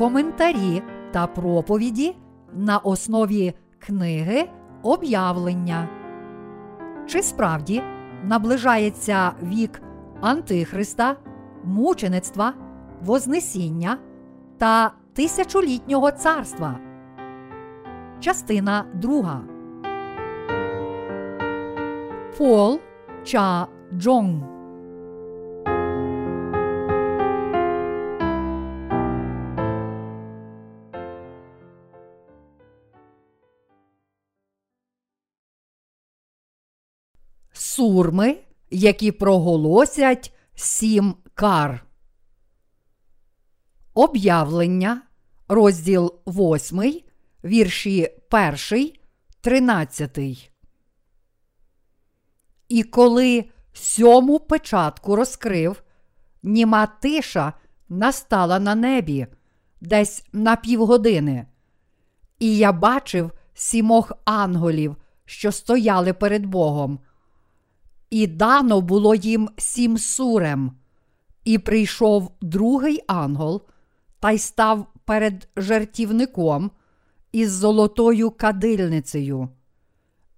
коментарі та проповіді на основі книги об'явлення. Чи справді наближається вік Антихриста, мучеництва, Вознесіння та тисячолітнього царства? Частина друга. Пол Ча Джонг Сурми, які проголосять сім кар. Об'явлення, розділ 8, вірші 1, 13. І коли сьому печатку розкрив, німа тиша настала на небі десь на півгодини. І я бачив сімох анголів, що стояли перед Богом. І дано було їм сім сурем. І прийшов другий ангел та й став перед жертівником із золотою кадильницею.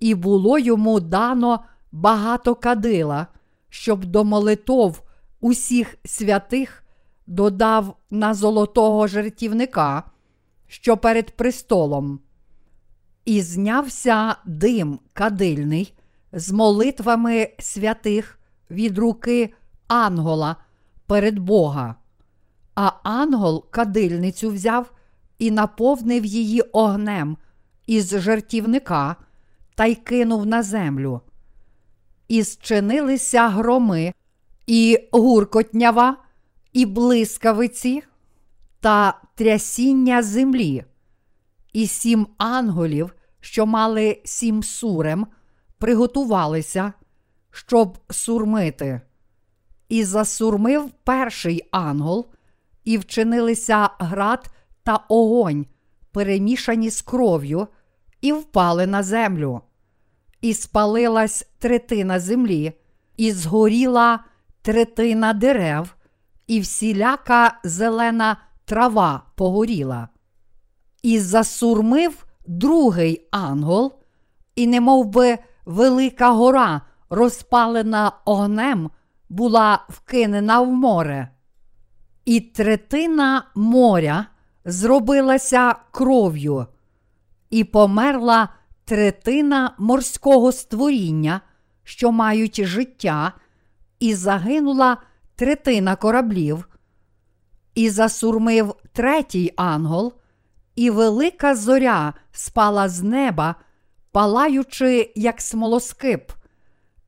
І було йому дано багато кадила, щоб до молитов усіх святих додав на золотого жертівника, що перед престолом. І знявся дим кадильний з молитвами святих від руки Ангола перед Бога. А ангел кадильницю взяв і наповнив її огнем із жертівника та й кинув на землю. І зчинилися громи, і гуркотнява, і блискавиці та трясіння землі, і сім анголів, що мали сім сурем, приготувалися, щоб сурмити. І засурмив перший ангел, і вчинилися град та огонь, перемішані з кров'ю, і впали на землю. І спалилась третина землі, і згоріла третина дерев, і всіляка зелена трава погоріла. І засурмив другий ангел, і немов би велика гора, розпалена огнем, була вкинена в море. І третина моря зробилася кров'ю, і померла третина морського створіння, що мають життя, і загинула третина кораблів, і засурмив третій ангел, і велика зоря спала з неба, палаючи, як смолоскип,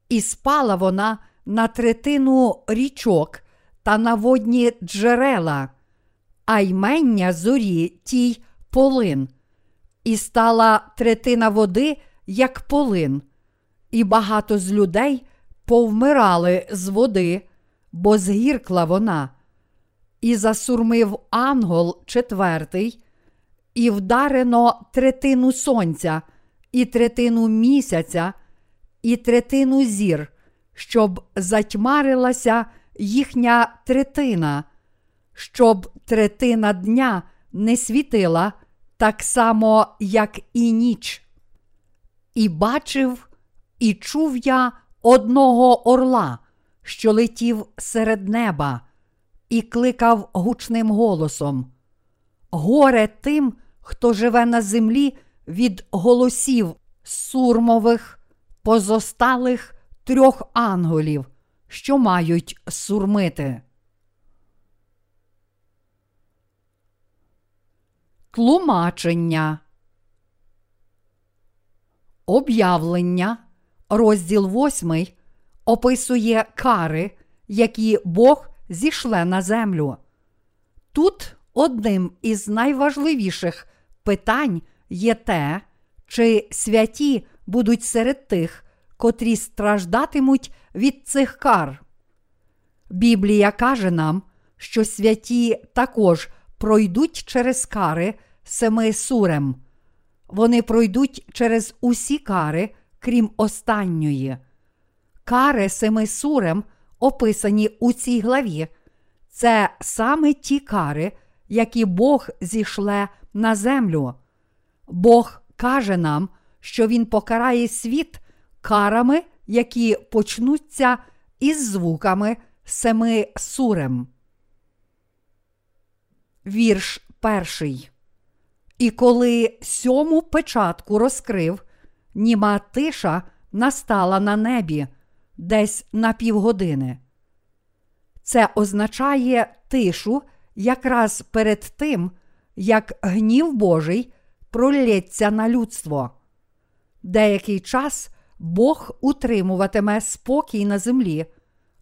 і спала вона на третину річок та на водні джерела, а ймення зорі тій полин, і стала третина води, як полин, і багато з людей повмирали з води, бо згіркла вона, і засурмив ангел четвертий, і вдарено третину сонця, і третину місяця, і третину зір, щоб затьмарилася їхня третина, щоб третина дня не світила так само, як і ніч. І бачив, і чув я одного орла, що летів серед неба, і кликав гучним голосом: Горе тим, хто живе на землі від голосів сурмових, позосталих трьох анголів, що мають сурмити. Тлумачення. Об'явлення, розділ 8, описує кари, які Бог зішле на землю. Тут одним із найважливіших питань є те, чи святі будуть серед тих, котрі страждатимуть від цих кар. Біблія каже нам, що святі також пройдуть через кари семи сурем. Вони пройдуть через усі кари, крім останньої. Кари семи сурем, описані у цій главі, це саме ті кари, які Бог зішле на землю. Бог каже нам, що Він покарає світ карами, які почнуться із звуками семи сурем. Вірш перший. І коли сьому печатку розкрив, німа тиша настала на небі десь на півгодини. Це означає тишу якраз перед тим, як гнів Божий пролється на людство. Деякий час Бог утримуватиме спокій на землі,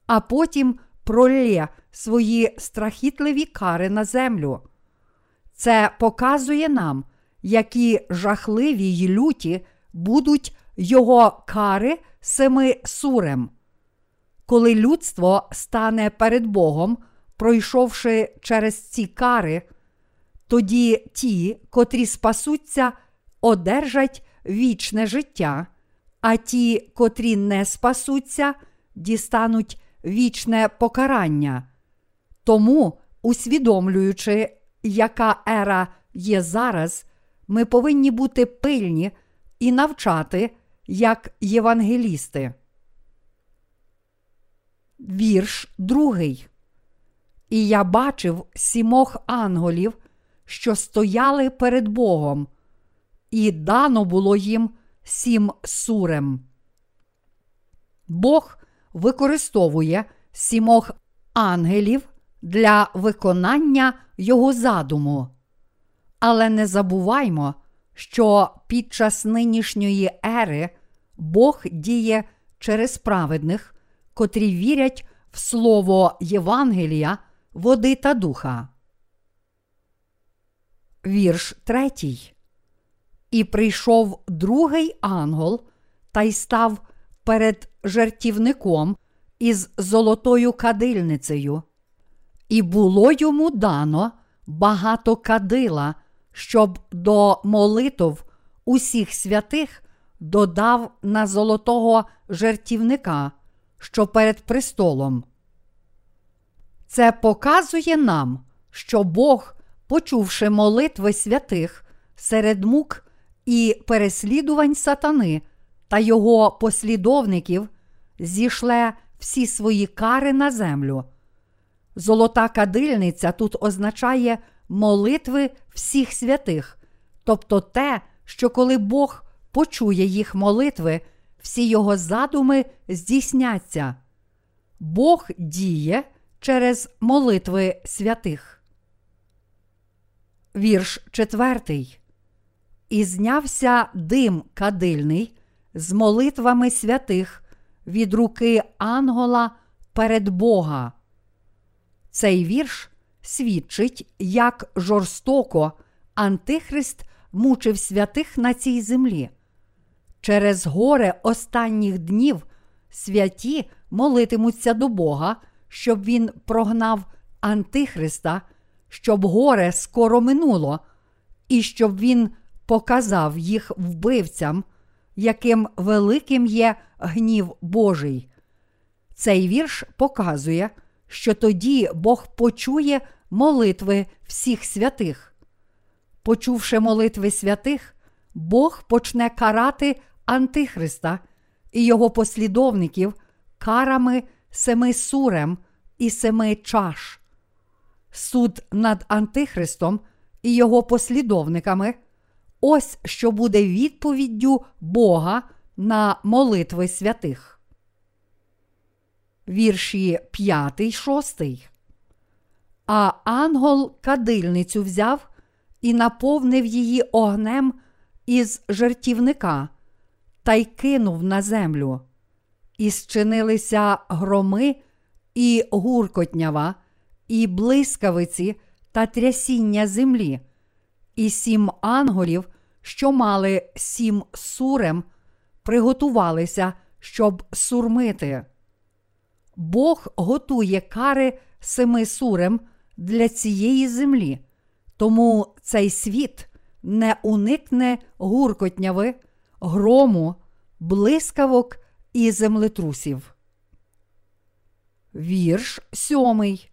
а потім пролє свої страхітливі кари на землю. Це показує нам, які жахливі й люті будуть його кари семи сурем. Коли людство стане перед Богом, пройшовши через ці кари, тоді ті, котрі спасуться, одержать вічне життя, а ті, котрі не спасуться, дістануть вічне покарання. Тому, усвідомлюючи, яка ера є зараз, ми повинні бути пильні і навчати як євангелісти. Вірш другий. І я бачив сімох анголів, що стояли перед Богом, і дано було їм сім сурем. Бог використовує сімох ангелів для виконання його задуму. Але не забуваймо, що під час нинішньої ери Бог діє через праведних, котрі вірять в слово Євангелія, води та духа. Вірш третій. І прийшов другий ангел та й став перед жертівником із золотою кадильницею. І було йому дано багато кадила, щоб до молитов усіх святих додав на золотого жертівника, що перед престолом. Це показує нам, що Бог, почувши молитви святих серед мук і переслідувань сатани та його послідовників, зійшле всі свої кари на землю. Золота кадильниця тут означає молитви всіх святих, тобто те, що коли Бог почує їх молитви, всі його задуми здійсняться. Бог діє через молитви святих. Вірш четвертий. І знявся дим кадильний з молитвами святих від руки Ангола перед Бога. Цей вірш свідчить, як жорстоко Антихрист мучив святих на цій землі. Через горе останніх днів святі молитимуться до Бога, щоб він прогнав Антихриста, щоб горе скоро минуло, і щоб він показав їх вбивцям, яким великим є гнів Божий. Цей вірш показує, що тоді Бог почує молитви всіх святих. Почувши молитви святих, Бог почне карати Антихриста і його послідовників карами семи сурем і семи чаш. Суд над Антихристом і його послідовниками. Ось що буде відповіддю Бога на молитви святих. Вірші 5, 6. А ангел кадильницю взяв і наповнив її огнем із жертівника та й кинув на землю. І зчинилися громи і гуркотнява, і блискавиці та трясіння землі, і сім анголів, що мали сім сурем, приготувалися, щоб сурмити. Бог готує кари семи сурем для цієї землі, тому цей світ не уникне гуркотняви, грому, блискавок і землетрусів. Вірш сьомий.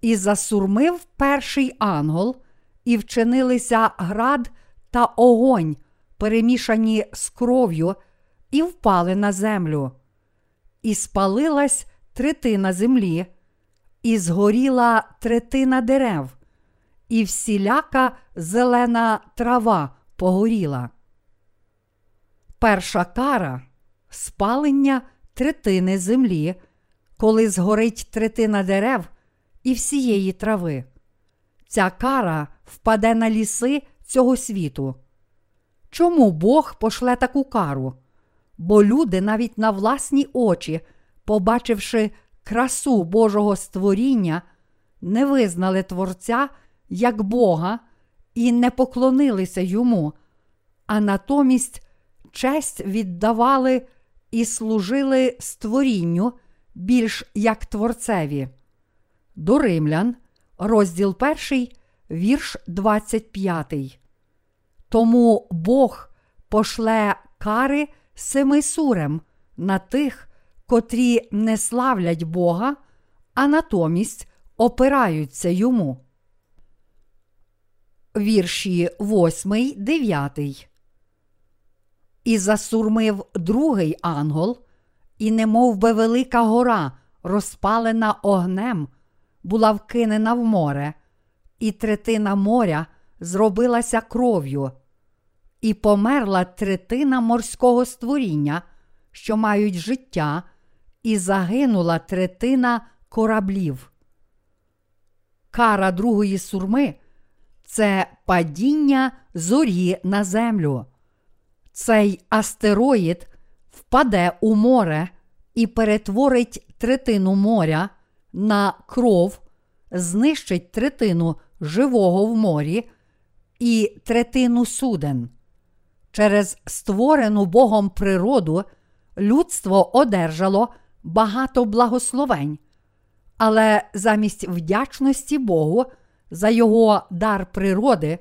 І засурмив перший ангел, і вчинилися град та огонь, перемішані з кров'ю, і впали на землю. І спалилась третина землі, і згоріла третина дерев, і всіляка зелена трава погоріла. Перша кара спалення третини землі, коли згорить третина дерев і всієї трави. Ця кара впаде на ліси цього світу. Чому Бог пошле таку кару? Бо люди навіть на власні очі, побачивши красу Божого створіння, не визнали Творця як Бога і не поклонилися йому, а натомість честь віддавали і служили створінню більш як Творцеві. До Римлян, розділ 1, вірш 25. Тому Бог пошле кари семи сурем на тих, котрі не славлять Бога, а натомість опираються йому. Вірші 8, 9. І засурмив другий ангел, і немов би велика гора, розпалена огнем, була вкинена в море, і третина моря зробилася кров'ю, і померла третина морського створіння, що мають життя, і загинула третина кораблів. Кара другої сурми це падіння зорі на землю. Цей астероїд впаде у море і перетворить третину моря на кров, знищить третину живого в морі і третину суден. Через створену Богом природу людство одержало багато благословень, але замість вдячності Богу за його дар природи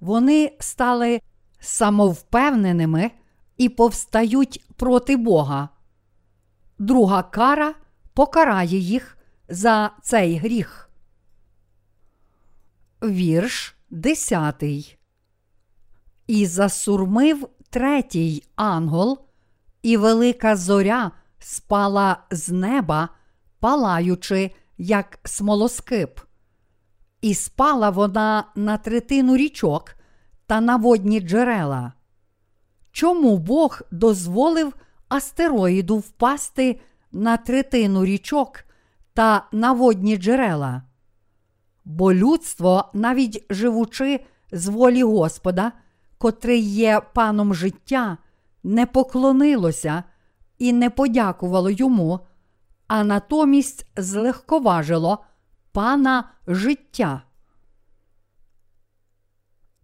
вони стали самовпевненими і повстають проти Бога. Друга кара покарає їх за цей гріх. Вірш десятий. І засурмив третій ангел, і велика зоря спала з неба, палаючи, як смолоскип. І спала вона на третину річок та на водні джерела. Чому Бог дозволив астероїду впасти на третину річок та на водні джерела? Бо людство, навіть живучи з волі Господа, котрий є паном життя, не поклонилося і не подякувало йому, а натомість злегковажило пана життя.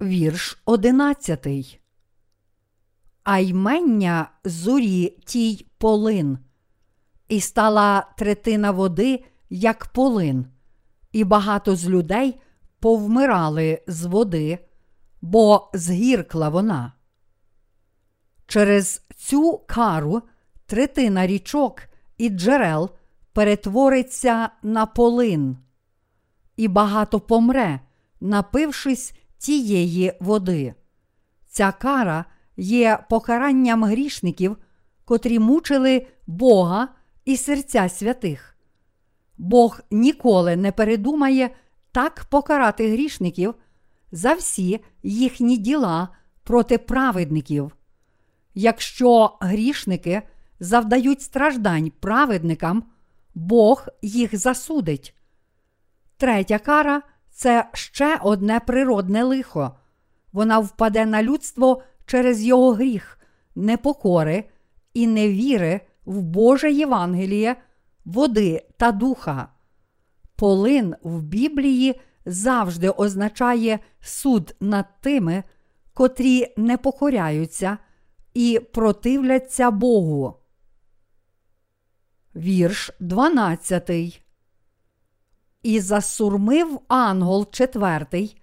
Вірш одинадцятий. А ймення зорі тій полин, і стала третина води, як полин, і багато з людей повмирали з води, бо згіркла вона. Через цю кару третина річок і джерел перетвориться на полин, і багато помре, напившись тієї води. Ця кара є покаранням грішників, котрі мучили Бога і серця святих. Бог ніколи не передумає так покарати грішників за всі їхні діла проти праведників. Якщо грішники завдають страждань праведникам, Бог їх засудить. Третя кара це ще одне природне лихо. Вона впаде на людство через його гріх, непокори і невіри в Боже Євангеліє, води та духа. Полин в Біблії завжди означає суд над тими, котрі не покоряються і противляться Богу. Вірш 12. І засурмив ангел четвертий,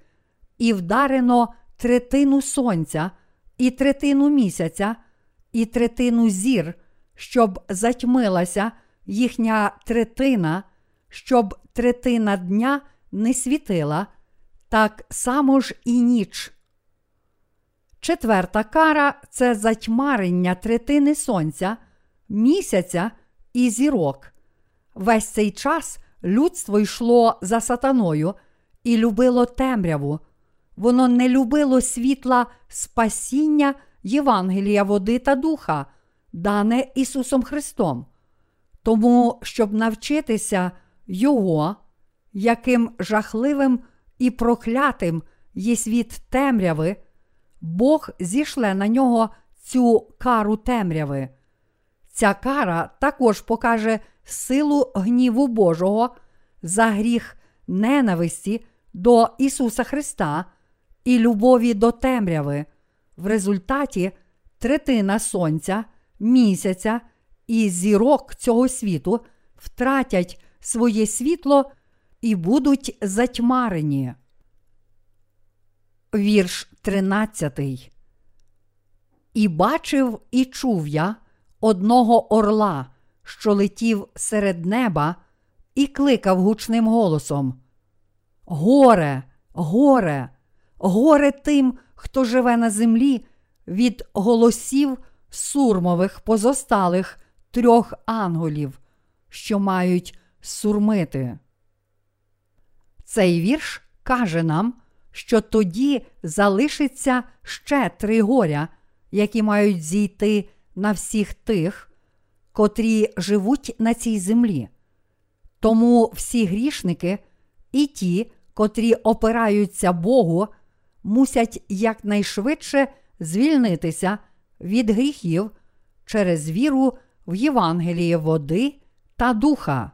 і вдарено третину сонця, і третину місяця, і третину зір, щоб затьмилася їхня третина, щоб третина дня не світила, так само ж і ніч. Четверта кара це затьмарення третини сонця, місяця і зірок. Весь цей час людство йшло за сатаною і любило темряву. Воно не любило світла спасіння Євангелія води та духа, дане Ісусом Христом. Тому, щоб навчитися Його, яким жахливим і проклятим є світ темряви, Бог зішле на нього цю кару темряви. Ця кара також покаже силу гніву Божого за гріх ненависті до Ісуса Христа і любові до темряви. В результаті третина сонця, місяця і зірок цього світу втратять своє світло і будуть затьмарені. Вірш 13. І бачив і чув я одного орла, що летів серед неба, і кликав гучним голосом: Горе, горе, горе тим, хто живе на землі, від голосів сурмових позосталих трьох анголів, що мають сурмити. Цей вірш каже нам, що тоді залишиться ще три горя, які мають зійти на всіх тих, котрі живуть на цій землі. Тому всі грішники і ті, котрі опираються Богу, мусять якнайшвидше звільнитися від гріхів через віру в Євангеліє води та духа.